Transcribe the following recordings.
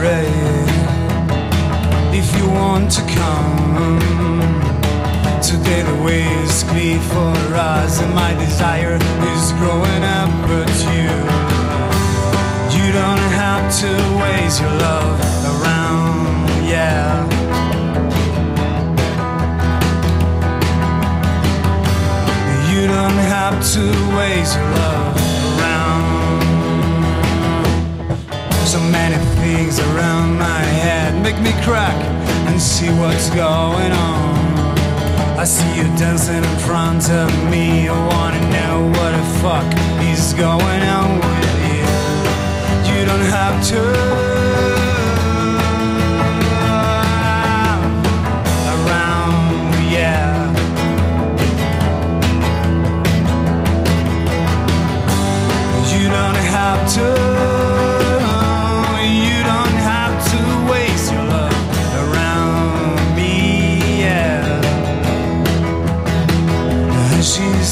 raid if you want to come. Today the clear for us, and my desire is growing up, but you, you don't have to waste your love around, yeah. You don't have to waste your love So many things around my head make me crack and see what's going on. I see you dancing in front of me. I wanna know what the fuck is going on with you. You don't have to. Around, yeah. You don't have to.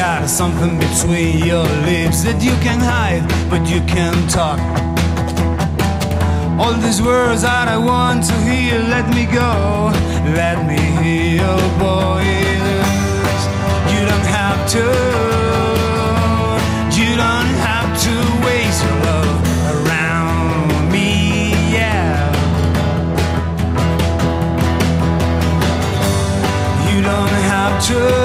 got something between your lips that you can hide, but you can't talk. All these words that I want to hear, let me go, let me hear your voice. You don't have to, you don't have to waste your love around me, yeah. You don't have to.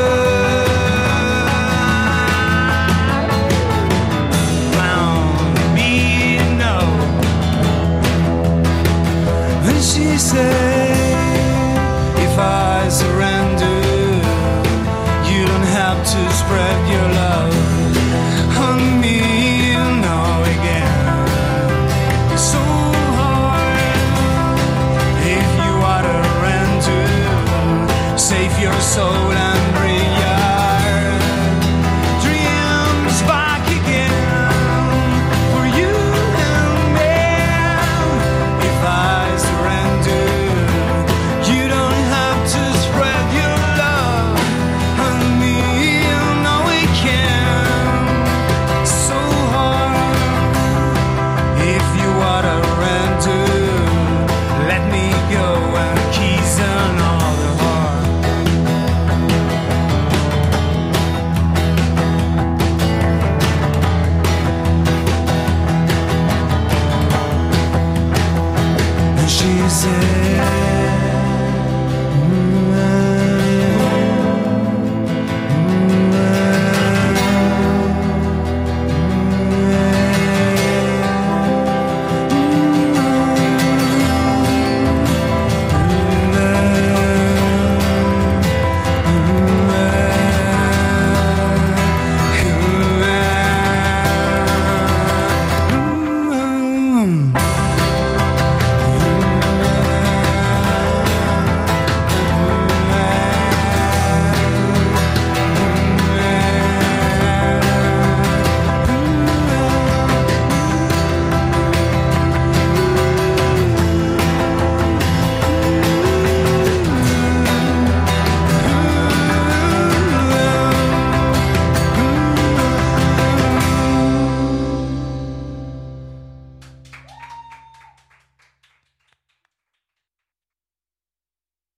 fazer.